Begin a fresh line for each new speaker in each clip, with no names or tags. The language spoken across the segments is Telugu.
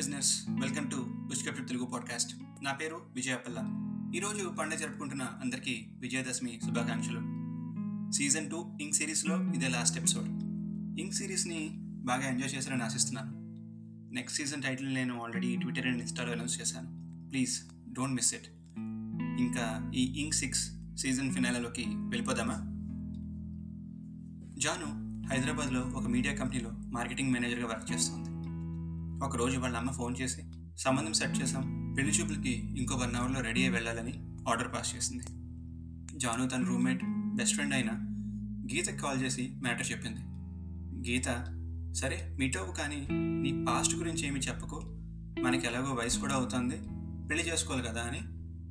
లిజనర్స్ వెల్కమ్ టు ఉష్కప్ట్ తెలుగు పాడ్కాస్ట్ నా పేరు విజయపల్ల ఈరోజు పండుగ జరుపుకుంటున్న అందరికీ విజయదశమి శుభాకాంక్షలు. సీజన్ టూ ఇంక్ సిరీస్లో ఇదే లాస్ట్ ఎపిసోడ్ ఇంక్ సిరీస్ని బాగా ఎంజాయ్ చేశారని ఆశిస్తున్నాను. నెక్స్ట్ సీజన్ టైటిల్ నేను ఆల్రెడీ ట్విట్టర్ అండ్ ఇన్స్టాలో అనౌన్స్ చేశాను. ప్లీజ్ డోంట్ మిస్ ఇట్ ఇంకా ఈ ఇంక్ సిక్స్ సీజన్ ఫినాలలోకి వెళ్ళిపోదామా? జాను హైదరాబాద్లో ఒక మీడియా కంపెనీలో మార్కెటింగ్ మేనేజర్గా వర్క్ చేస్తుంది. ఒకరోజు వాళ్ళ అమ్మ ఫోన్ చేసి సంబంధం సెట్ చేసాం పెళ్ళి చూపులకి ఇంకో వన్ అవర్లో రెడీ అయి వెళ్ళాలని ఆర్డర్ పాస్ చేసింది. జాను తన రూమ్మేట్ బెస్ట్ ఫ్రెండ్ అయిన గీతకి కాల్ చేసి మ్యాటర్ చెప్పింది. గీత సరే మీట్ అవ్వు కానీ నీ పాస్ట్ గురించి ఏమి చెప్పకు. మనకి ఎలాగో వయసు కూడా అవుతుంది. పెళ్ళి చేసుకోవాలి కదా అని.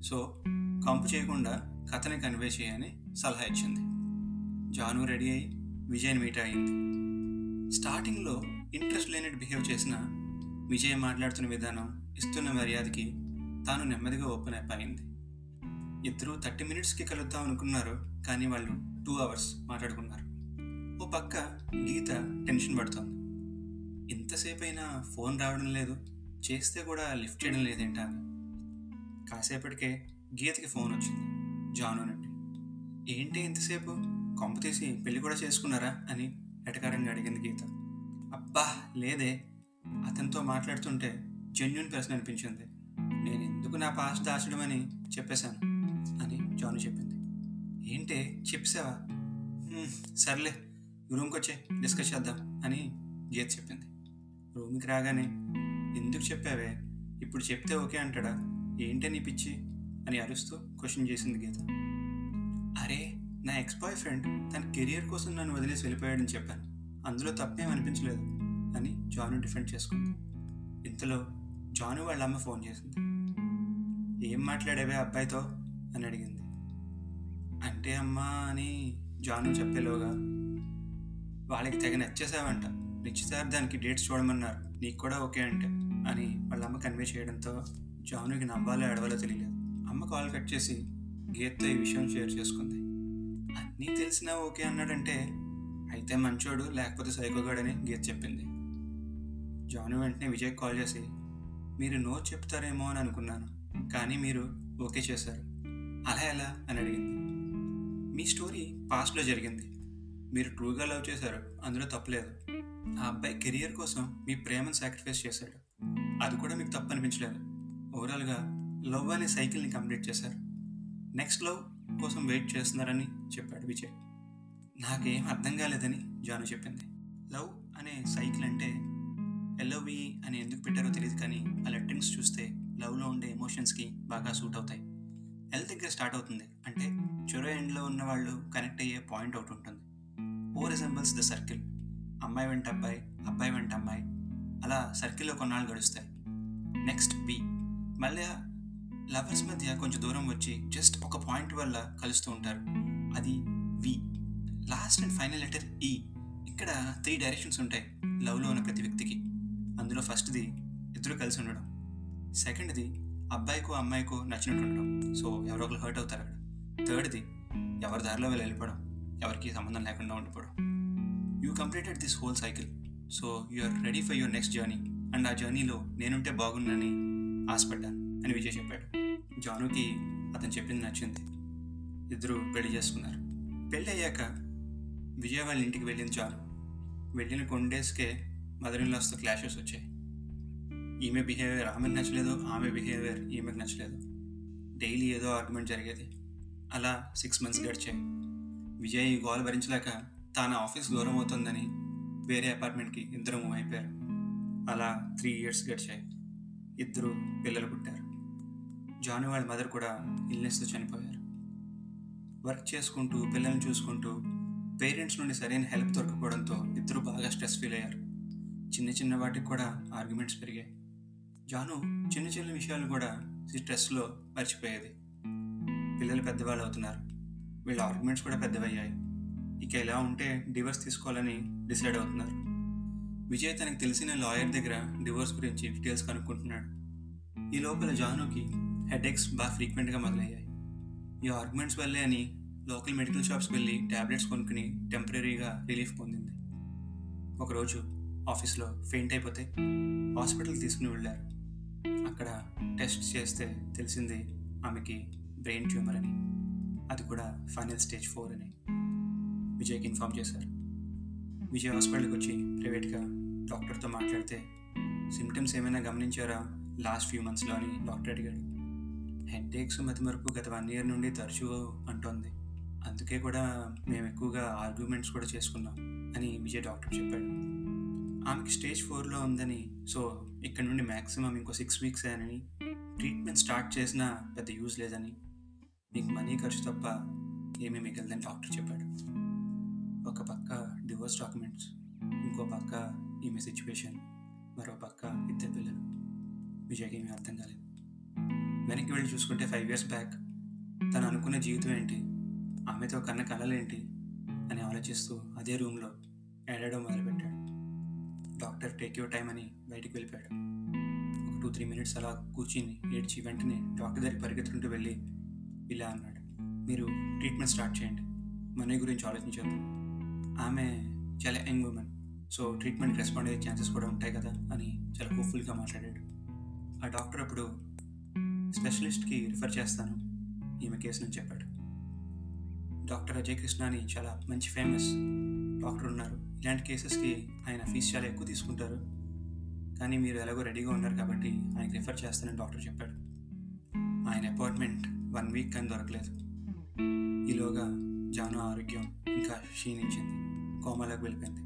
సో కంపు చేయకుండా కథని కన్వే చేయని సలహా ఇచ్చింది. జాను రెడీ అయి విజయ్ని మీట్ అయింది స్టార్టింగ్లో ఇంట్రెస్ట్ లేనట్టు బిహేవ్ చేసిన విజయ్ మాట్లాడుతున్న విధానం ఇస్తున్న మర్యాదకి తాను నెమ్మదిగా ఓపెన్ అయిపోయింది ఇద్దరు థర్టీ మినిట్స్కి కలుద్దాం అనుకున్నారు కానీ వాళ్ళు టూ అవర్స్ మాట్లాడుకున్నారు. ఓ పక్క గీత టెన్షన్ పడుతోంది. ఇంతసేపు అయినా ఫోన్ రావడం లేదు చేస్తే కూడా లిఫ్ట్ చేయడం లేదేంటా? అని కాసేపటికే గీతకి ఫోన్ వచ్చింది జాను నుండి. ఏంటి ఇంతసేపు? కొంప తీసి పెళ్ళి కూడా చేసుకున్నారా? అని ఎటకారంగా అడిగింది గీత. అబ్బా లేదే. అతనితో మాట్లాడుతుంటే జెన్యున్ పర్సన్ అనిపించింది. నేను ఎందుకు నా పాస్ట్ దాచడం అని చెప్పేశాను? అని జాను చెప్పింది. ఏంటే చెప్పేశావా? సర్లే రూమ్కి వచ్చే డిస్కస్ చేద్దాం అని గీత చెప్పింది. రూమ్కి రాగానే ఎందుకు చెప్పావే? ఇప్పుడు చెప్తే ఓకే అంటాడా? ఏంటే నీ పిచ్చి? అని అరుస్తూ క్వశ్చన్ చేసింది గీత. అరే నా ఎక్స్ బాయ్ ఫ్రెండ్ తన కెరియర్ కోసం నన్ను వదిలేసి వెళ్ళిపోయాడని చెప్పాను. అందులో తప్పేం అనిపించలేదు. అని జాను డిఫెండ్ చేసుకుంది. ఇంతలో జాను వాళ్ళ అమ్మ ఫోన్ చేసింది. ఏం మాట్లాడేవే అబ్బాయితో? అని అడిగింది. అంటే అమ్మా అని జాను చెప్పేలోగా వాళ్ళకి తెగ నచ్చేసావంట నిశ్చితార్థానికి డేట్స్ చూడమన్నారు. నీకు కూడా ఓకే అంటే అని వాళ్ళ అమ్మ కన్వే చేయడంతో జానుకి నవ్వాలో ఎడవాలో తెలియలేదు. అమ్మ కాల్ కట్ చేసి గీత్తో ఈ విషయం షేర్ చేసుకుంది. అన్నీ తెలిసినా ఓకే అన్నాడంటే అయితే మంచోడు లేకపోతే సైకోగాడని గీత చెప్పింది. జాను వెంటనే విజయ్ కాల్ చేసి మీరు నో చెప్తారేమో అని అనుకున్నాను కానీ మీరు ఓకే చేశారు. అలా ఎలా? అని అడిగింది. మీ స్టోరీ పాస్ట్లో జరిగింది. మీరు ట్రూగా లవ్ చేశారు అందులో తప్పలేదు ఆ అబ్బాయి కెరియర్ కోసం మీ ప్రేమను సాక్రిఫైస్ చేశాడు. అది కూడా మీకు తప్పు అనిపించలేదు. ఓవరాల్గా లవ్ అనే సైకిల్ని కంప్లీట్ చేశారు. నెక్స్ట్ లవ్ కోసం వెయిట్ చేస్తున్నారని చెప్పాడు విజయ్. నాకేం అర్థం కాలేదని జాను చెప్పింది. లవ్ అనే సైకిల్ అంటే ఎల్ఓవి అని ఎందుకు పెట్టారో తెలియదు కానీ ఆ లెటరింగ్స్ చూస్తే లవ్లో ఉండే ఎమోషన్స్కి బాగా సూట్ అవుతాయి. ఎల్ దగ్గర స్టార్ట్ అవుతుంది అంటే చెరో ఎండ్లో ఉన్న వాళ్ళు కనెక్ట్ అయ్యే పాయింట్ ఒకటి ఉంటుంది. ఓ రిజెంబల్స్ ద సర్కిల్ అమ్మాయి వెంట అబ్బాయి అబ్బాయి వెంట అమ్మాయి. అలా సర్కిల్లో కొన్నాళ్ళు గడుస్తాయి. నెక్స్ట్ బి మళ్ళీ లవర్స్ మధ్య కొంచెం దూరం వచ్చి జస్ట్ ఒక పాయింట్ వల్ల కలుస్తూ ఉంటారు. అది వి లాస్ట్ అండ్ ఫైనల్ లెటర్ ఈ ఇక్కడ త్రీ డైరెక్షన్స్ ఉంటాయి. లవ్లో ఉన్న ప్రతి వ్యక్తికి. అందులో ఫస్ట్ది ఇద్దరు కలిసి ఉండడం. సెకండ్ది అబ్బాయికో అమ్మాయికో నచ్చినట్టు ఉండడం. సో ఎవరో ఒకరు హర్ట్ అవుతారు అక్కడ. థర్డ్ది ఎవరి దారిలో వెళ్ళి వెళ్ళిపోవడం. ఎవరికి సంబంధం లేకుండా ఉండిపోవడం. You completed this whole cycle so you are ready for your next journey and ఆ జర్నీలో నేనుంటే బాగున్నానని ఆశపడ్డాను అని విజయ్ చెప్పాడు. జానుకి అతను చెప్పింది నచ్చింది. ఇద్దరు పెళ్ళి చేసుకున్నారు. పెళ్ళి అయ్యాక విజయ్ వాళ్ళ ఇంటికి వెళ్ళింది చాలు. వెళ్ళిన కొన్ని డేస్కే మదర్ ఇన్ లాస్తో క్లాషెస్ వచ్చాయి. ఈమె బిహేవియర్ ఆమెకు నచ్చలేదు ఆమె బిహేవియర్ ఈమెకు నచ్చలేదు. డైలీ ఏదో ఆర్గ్యుమెంట్ జరిగేది. అలా సిక్స్ మంత్స్ గడిచాయి. విజయ్ ఈ గోల్ భరించలేక తాను ఆఫీస్ దూరం అవుతుందని వేరే అపార్ట్మెంట్కి ఇద్దరు మూవ్ అయిపోయారు. అలా త్రీ ఇయర్స్ గడిచాయి. ఇద్దరు పిల్లలు పుట్టారు. జాను వాళ్ళ మదర్ కూడా ఇల్నెస్తో చనిపోయారు. వర్క్ చేసుకుంటూ పిల్లల్ని చూసుకుంటూ పేరెంట్స్ నుండి సరైన హెల్ప్ దొరకపోవడంతో ఇద్దరు బాగా స్ట్రెస్ ఫీల్ అయ్యారు. చిన్న చిన్న వాటికి కూడా ఆర్గ్యుమెంట్స్ పెరిగాయి. జాను చిన్న చిన్న విషయాలు కూడా స్ట్రెస్లో మర్చిపోయేది. పిల్లలు పెద్దవాళ్ళు అవుతున్నారు. వీళ్ళ ఆర్గ్యుమెంట్స్ కూడా పెద్దవయ్యాయి. ఇక ఎలా ఉంటే డివోర్స్ తీసుకోవాలని డిసైడ్ అవుతున్నారు. విజయ్ తనకు తెలిసిన లాయర్ దగ్గర డివోర్స్ గురించి డీటెయిల్స్ కనుక్కుంటున్నాడు. ఈ లోపల జానుకి హెడేక్స్ బాగా ఫ్రీక్వెంట్గా మొదలయ్యాయి. ఈ ఆర్గ్యుమెంట్స్ వల్లే అని లోకల్ మెడికల్ షాప్స్కి వెళ్ళి ట్యాబ్లెట్స్ కొనుక్కుని టెంపరీగా రిలీఫ్ పొందింది. ఒకరోజు ఆఫీస్లో ఫెయింట్ అయిపోతే హాస్పిటల్కి తీసుకుని వెళ్ళారు. అక్కడ టెస్ట్ చేస్తే తెలిసింది ఆమెకి బ్రెయిన్ ట్యూమర్ అని. అది కూడా ఫైనల్ స్టేజ్ ఫోర్ అని. విజయ్కి ఇన్ఫామ్ చేశారు. విజయ్ హాస్పిటల్కి వచ్చి ప్రైవేట్గా డాక్టర్తో మాట్లాడితే సిమ్టమ్స్ ఏమైనా గమనించారా? లాస్ట్ ఫ్యూ మంత్స్లో అని డాక్టర్ అడిగాడు. హెడ్ ఏక్స్ మతిమరుపు గత వన్ ఇయర్ నుండి తరచూ అంటోంది. అందుకే కూడా మేము ఎక్కువగా ఆర్గ్యుమెంట్స్ కూడా చేసుకున్నాం అని విజయ్ డాక్టర్ చెప్పాడు. ఆమెకి స్టేజ్ ఫోర్లో ఉందని సో ఇక్కడ నుండి మ్యాక్సిమం ఇంకో సిక్స్ వీక్స్ అని ట్రీట్మెంట్ స్టార్ట్ చేసినా పెద్ద యూజ్ లేదని మీకు మనీ ఖర్చు తప్ప ఏమీ మిగలదని డాక్టర్ చెప్పాడు. ఒక పక్క డివోర్స్ డాక్యుమెంట్స్ ఇంకో పక్క ఈమె సిచ్యువేషన్ మరో పక్క ఇద్దరు పిల్లలు. విజయ్కి ఏమీ అర్థం కాలేదు. వెనక్కి వెళ్ళి చూసుకుంటే ఫైవ్ ఇయర్స్ బ్యాక్ తను అనుకున్న జీవితం ఏంటి ఆమెతో కన్న కలలేంటి అని ఆలోచిస్తూ అదే రూమ్లో ఏడడం మొదలుపెట్టాడు. డాక్టర్ టేక్ యువర్ టైం అని బయటికి వెళ్ళిపోయాడు. ఒక టూ త్రీ మినిట్స్ అలా కూర్చుని ఏడ్చి వెంటనే డాక్టర్ దగ్గరికి పరిగెత్తుకుంటూ వెళ్ళి ఇలా అన్నాడు. మీరు ట్రీట్మెంట్ స్టార్ట్ చేయండి. మనీ గురించి ఆలోచించద్దు. ఆమె చాలా young woman. So treatment respond అయ్యే ఛాన్సెస్ కూడా ఉంటాయి కదా అని చాలా హోప్ఫుల్గా మాట్లాడాడు. ఆ డాక్టర్ అప్పుడు స్పెషలిస్ట్కి రిఫర్ చేస్తాను ఈమె కేసుని చెప్పాడు. డాక్టర్ అజయ్ కృష్ణ అని చాలా మంచి ఫేమస్ డాక్టర్ ఉన్నారు. ఇలాంటి కేసెస్కి ఆయన ఫీజు చాలా ఎక్కువ తీసుకుంటారు. కానీ మీరు ఎలాగో రెడీగా ఉన్నారు కాబట్టి ఆయనకి రిఫర్ చేస్తానని డాక్టర్ చెప్పాడు. ఆయన అపాయింట్మెంట్ వన్ వీక్ కానీ దొరకలేదు. ఈలోగా జాను ఆరోగ్యం ఇంకా క్షీణించింది. కోమాలోకి వెళ్ళిపోయింది.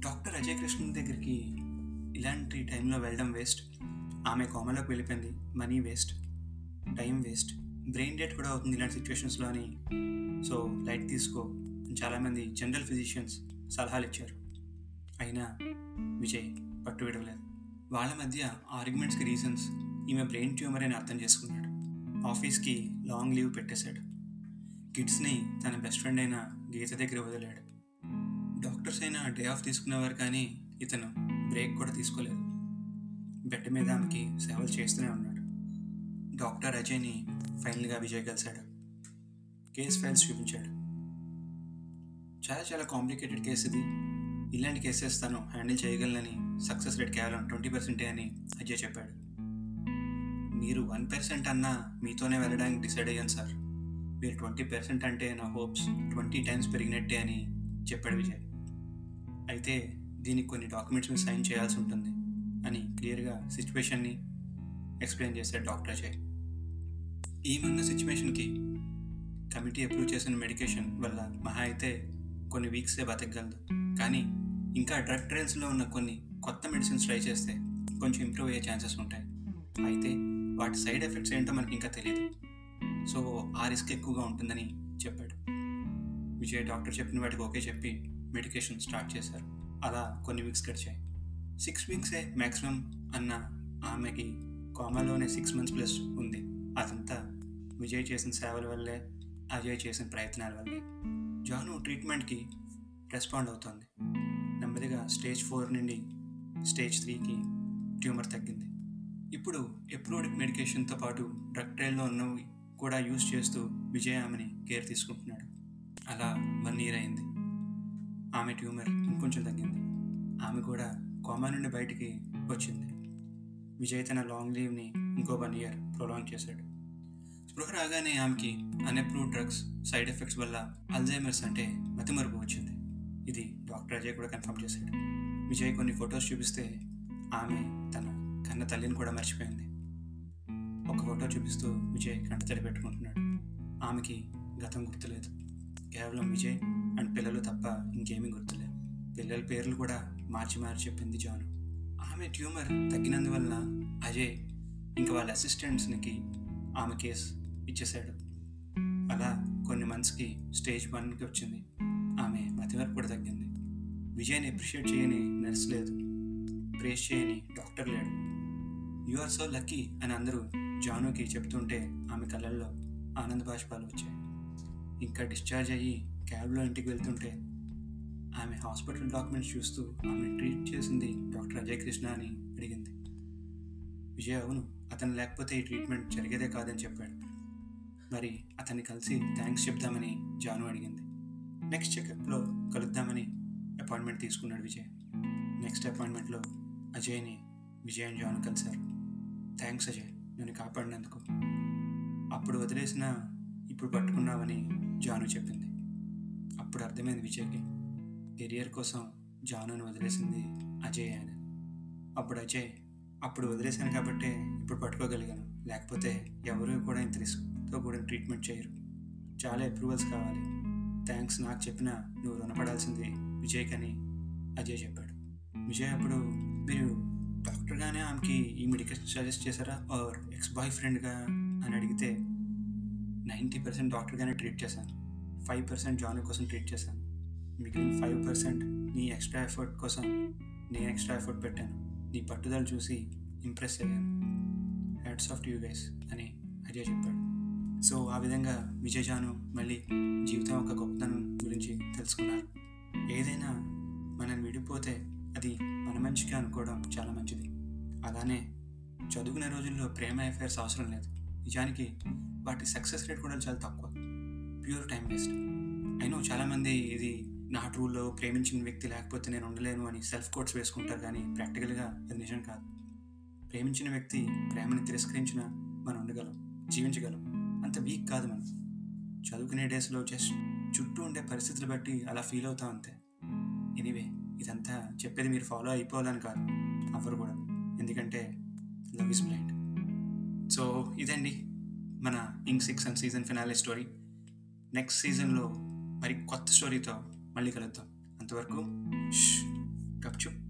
డాక్టర్ అజయ్ కృష్ణ దగ్గరికి ఇలాంటి టైంలో వెళ్ళడం వేస్ట్. ఆమె కోమాలోకి వెళ్ళిపోయింది. Money waste. Time waste. Brain dead కూడా అవుతుంది ఇలాంటి సిచ్యువేషన్స్లో అని. సో లైట్ తీసుకో. చాలామంది జనరల్ ఫిజిషియన్స్ సలహాలు ఇచ్చారు. అయినా విజయ్ పట్టు విడవలేదు వాళ్ళ మధ్య ఆర్గ్యుమెంట్స్కి రీజన్స్ ఈమె బ్రెయిన్ ట్యూమర్ అని అర్థం చేసుకున్నాడు. ఆఫీస్కి లాంగ్ లీవ్ పెట్టేశాడు. కిడ్స్ని తన బెస్ట్ ఫ్రెండ్ అయిన గీత దగ్గర వదిలాడు. డాక్టర్స్ అయినా డే ఆఫ్ తీసుకునేవారు కానీ ఇతను బ్రేక్ కూడా తీసుకోలేదు. బెడ్ మీద ఆమెకి సేవలు చేస్తూనే ఉన్నాడు. డాక్టర్ అజయ్ని ఫైనల్గా విజయ్ కలిశాడు. కేస్ ఫైల్స్ చూపించాడు. చాలా చాలా కాంప్లికేటెడ్ కేసు ఇది. ఇలాంటి కేసెస్ తను హ్యాండిల్ చేయగలనని సక్సెస్ రేట్ కేవలం ట్వంటీ పర్సెంటే అని అజయ్ చెప్పాడు. మీరు వన్ పర్సెంట్ అన్నా మీతోనే వెళ్ళడానికి డిసైడ్ అయ్యాను సార్. మీరు ట్వంటీ పర్సెంట్ అంటే నా హోప్స్ ట్వంటీ టైమ్స్ పెరిగినట్టే అని చెప్పాడు విజయ్. అయితే దీనికి కొన్ని డాక్యుమెంట్స్ని సైన్ చేయాల్సి ఉంటుంది అని క్లియర్గా సిచ్యువేషన్ని ఎక్స్ప్లెయిన్ చేశాడు డాక్టర్ అజయ్. ఈమెన్న సిచ్యువేషన్కి కమిటీ అప్రూవ్ చేసిన మెడికేషన్ వల్ల మహా అయితే కొన్ని వీక్సే బతకగలదు. కానీ ఇంకా డ్రగ్ ట్రయల్స్లో ఉన్న కొన్ని కొత్త మెడిసిన్స్ ట్రై చేస్తే కొంచెం ఇంప్రూవ్ అయ్యే ఛాన్సెస్ ఉంటాయి. అయితే వాటి సైడ్ ఎఫెక్ట్స్ ఏంటో మనకి ఇంకా తెలియదు సో ఆ రిస్క్ ఎక్కువగా ఉంటుందని చెప్పాడు. విజయ్ డాక్టర్ చెప్పిన వాటికి ఓకే చెప్పి మెడికేషన్ స్టార్ట్ చేశారు. అలా కొన్ని వీక్స్ గడిచాయి. సిక్స్ వీక్సే మ్యాక్సిమం అన్న ఆమెకి కోమాలోనే సిక్స్ మంత్స్ ప్లస్ ఉంది. అదంతా విజయ్ చేసిన సేవల వల్లే అజయ్ చేసిన ప్రయత్నాల వల్లే. జాను ట్రీట్మెంట్కి రెస్పాండ్ అవుతోంది. నెమ్మదిగా స్టేజ్ ఫోర్ నుండి స్టేజ్ త్రీకి ట్యూమర్ తగ్గింది. ఇప్పుడు ఎప్రూవ్డ్ మెడికేషన్తో పాటు డ్రగ్ ట్రయల్లో ఉన్నవి కూడా యూజ్ చేస్తూ విజయ్ ఆమెని కేర్ తీసుకుంటున్నాడు. అలా వన్ ఇయర్ అయింది. ఆమె ట్యూమర్ ఇంకొంచెం తగ్గింది. ఆమె కూడా కోమా నుండి బయటికి వచ్చింది. విజయ్ తన లాంగ్ లీవ్ని ఇంకో వన్ ఇయర్ ప్రొలాంగ్ చేశాడు. స్పృహ రాగానే ఆమెకి అన్అప్రూవ్డ్ డ్రగ్స్ సైడ్ ఎఫెక్ట్స్ వల్ల అల్జైమర్స్ అంటే మతిమరుపు వచ్చింది ఇది డాక్టర్ అజయ్ కూడా కన్ఫర్మ్ చేశాడు. విజయ్ కొన్ని ఫొటోస్ చూపిస్తే ఆమె తన కన్న తల్లిని కూడా మర్చిపోయింది. ఒక ఫోటో చూపిస్తూ విజయ్ కంటతడి పెట్టుకుంటున్నాడు. ఆమెకి గతం గుర్తులేదు. కేవలం విజయ్ అండ్ పిల్లలు తప్ప ఇంకేమీ గుర్తులేదు. పిల్లల పేర్లు కూడా మార్చి మార్చి చెప్పింది జాను. ఆమె ట్యూమర్ తగ్గినందువలన అజయ్ ఇంకా వాళ్ళ అసిస్టెంట్స్కి ఆమె కేసు ఇచ్చేశాడు అలా కొన్ని మంత్స్కి స్టేజ్ వన్కి వచ్చింది. ఆమె మతిమరుపు కూడా తగ్గింది. విజయ్ని అప్రిషియేట్ చేయని నర్స్ లేదు. ప్రేస్ చేయని డాక్టర్ లేడు. యు ఆర్ సో లక్కీ అని అందరూ జానుకి చెప్తుంటే ఆమె కళ్ళల్లో ఆనంద బాష్పాలు వచ్చాయి. ఇంకా డిశ్చార్జ్ అయ్యి క్యాబ్లో ఇంటికి వెళ్తుంటే ఆమె హాస్పిటల్ డాక్యుమెంట్స్ చూస్తూ ఆమె ట్రీట్ చేసింది డాక్టర్ అజయ్ కృష్ణ అని అడిగింది. విజయ్ అవును. అతను లేకపోతే ఈ ట్రీట్మెంట్ జరిగేదే కాదని చెప్పాడు. మరి అతన్ని కలిసి థ్యాంక్స్ చెప్దామని జాను అడిగింది. నెక్స్ట్ చెకప్లో కలుద్దామని అపాయింట్మెంట్ తీసుకున్నాడు విజయ్. నెక్స్ట్ అపాయింట్మెంట్లో అజయ్ని విజయ్ అండ్ జాను కలిశారు. థ్యాంక్స్ అజయ్ నన్ను కాపాడినందుకు. అప్పుడు వదిలేసిన ఇప్పుడు పట్టుకున్నావని జాను చెప్పింది. అప్పుడు అర్థమైంది విజయ్కి. కెరియర్ కోసం జానుని వదిలేసింది అజయ్ అని అప్పుడు అజయ్ అప్పుడు వదిలేశాను కాబట్టే ఇప్పుడు పట్టుకోగలిగాను. లేకపోతే ఎవరు కూడా ఇంత రిస్క్తో కూడా ట్రీట్మెంట్ చేయరు. చాలా అప్రూవల్స్ కావాలి. థ్యాంక్స్ నాకు చెప్పిన నువ్వు రుణపడాల్సింది. విజయ్ అని అజయ్ చెప్పాడు. విజయ్ అప్పుడు మీరు డాక్టర్గానే ఆమెకి ఈ మెడికేషన్ సజెస్ట్ చేశారా? ఆర్ ఎక్స్ బాయ్ ఫ్రెండ్గా అని అడిగితే నైంటీ పర్సెంట్ డాక్టర్గానే ట్రీట్ చేశాను. ఫైవ్ పర్సెంట్ జాన్ కోసం ట్రీట్ చేశాను. మిగిలిన ఫైవ్ పర్సెంట్ నీ ఎక్స్ట్రా ఎఫర్ట్ కోసం నేను ఎక్స్ట్రా ఎఫర్ట్ పెట్టాను. నీ పట్టుదల చూసి ఇంప్రెస్ అయ్యాను. హ్యాట్స్ ఆఫ్ యూ గైస్ అని అజయ్ చెప్పాడు. సో ఆ విధంగా విజయజాను మళ్ళీ జీవితం యొక్క గొప్పతనం గురించి తెలుసుకున్నారు. ఏదైనా మనం విడిపోతే అది మన మంచిగా అనుకోవడం చాలా మంచిది. అలానే చదువుకునే రోజుల్లో ప్రేమ అఫైర్స్ అవసరం లేదు. నిజానికి వాటి సక్సెస్ రేట్ కూడా చాలా తక్కువ. ప్యూర్ టైం వేస్ట్ అయినో చాలామంది ఇది నా ట్రూల్లో ప్రేమించిన వ్యక్తి లేకపోతే నేను ఉండలేను అని సెల్ఫ్ కోట్స్ వేసుకుంటారు కానీ ప్రాక్టికల్గా అది నిజం కాదు. ప్రేమించిన వ్యక్తి ప్రేమని తిరస్కరించినా మనం ఉండగలం జీవించగలం. అంత వీక్ కాదు మనం. చదువుకునే డేస్లో జస్ట్ చుట్టూ ఉండే పరిస్థితులు బట్టి అలా ఫీల్ అవుతాం అంతే ఎనీవే ఇదంతా చెప్పేది మీరు ఫాలో అయిపోవాలని కాదు. అవ్వరు కూడా. ఎందుకంటే లవ్ ఇస్ బ్లైండ్ సో ఇదండి మన ink six and season finale story next సీజన్లో మరి కొత్త స్టోరీతో మళ్ళీ కలుద్దాం. అంతవరకు గప్చుప్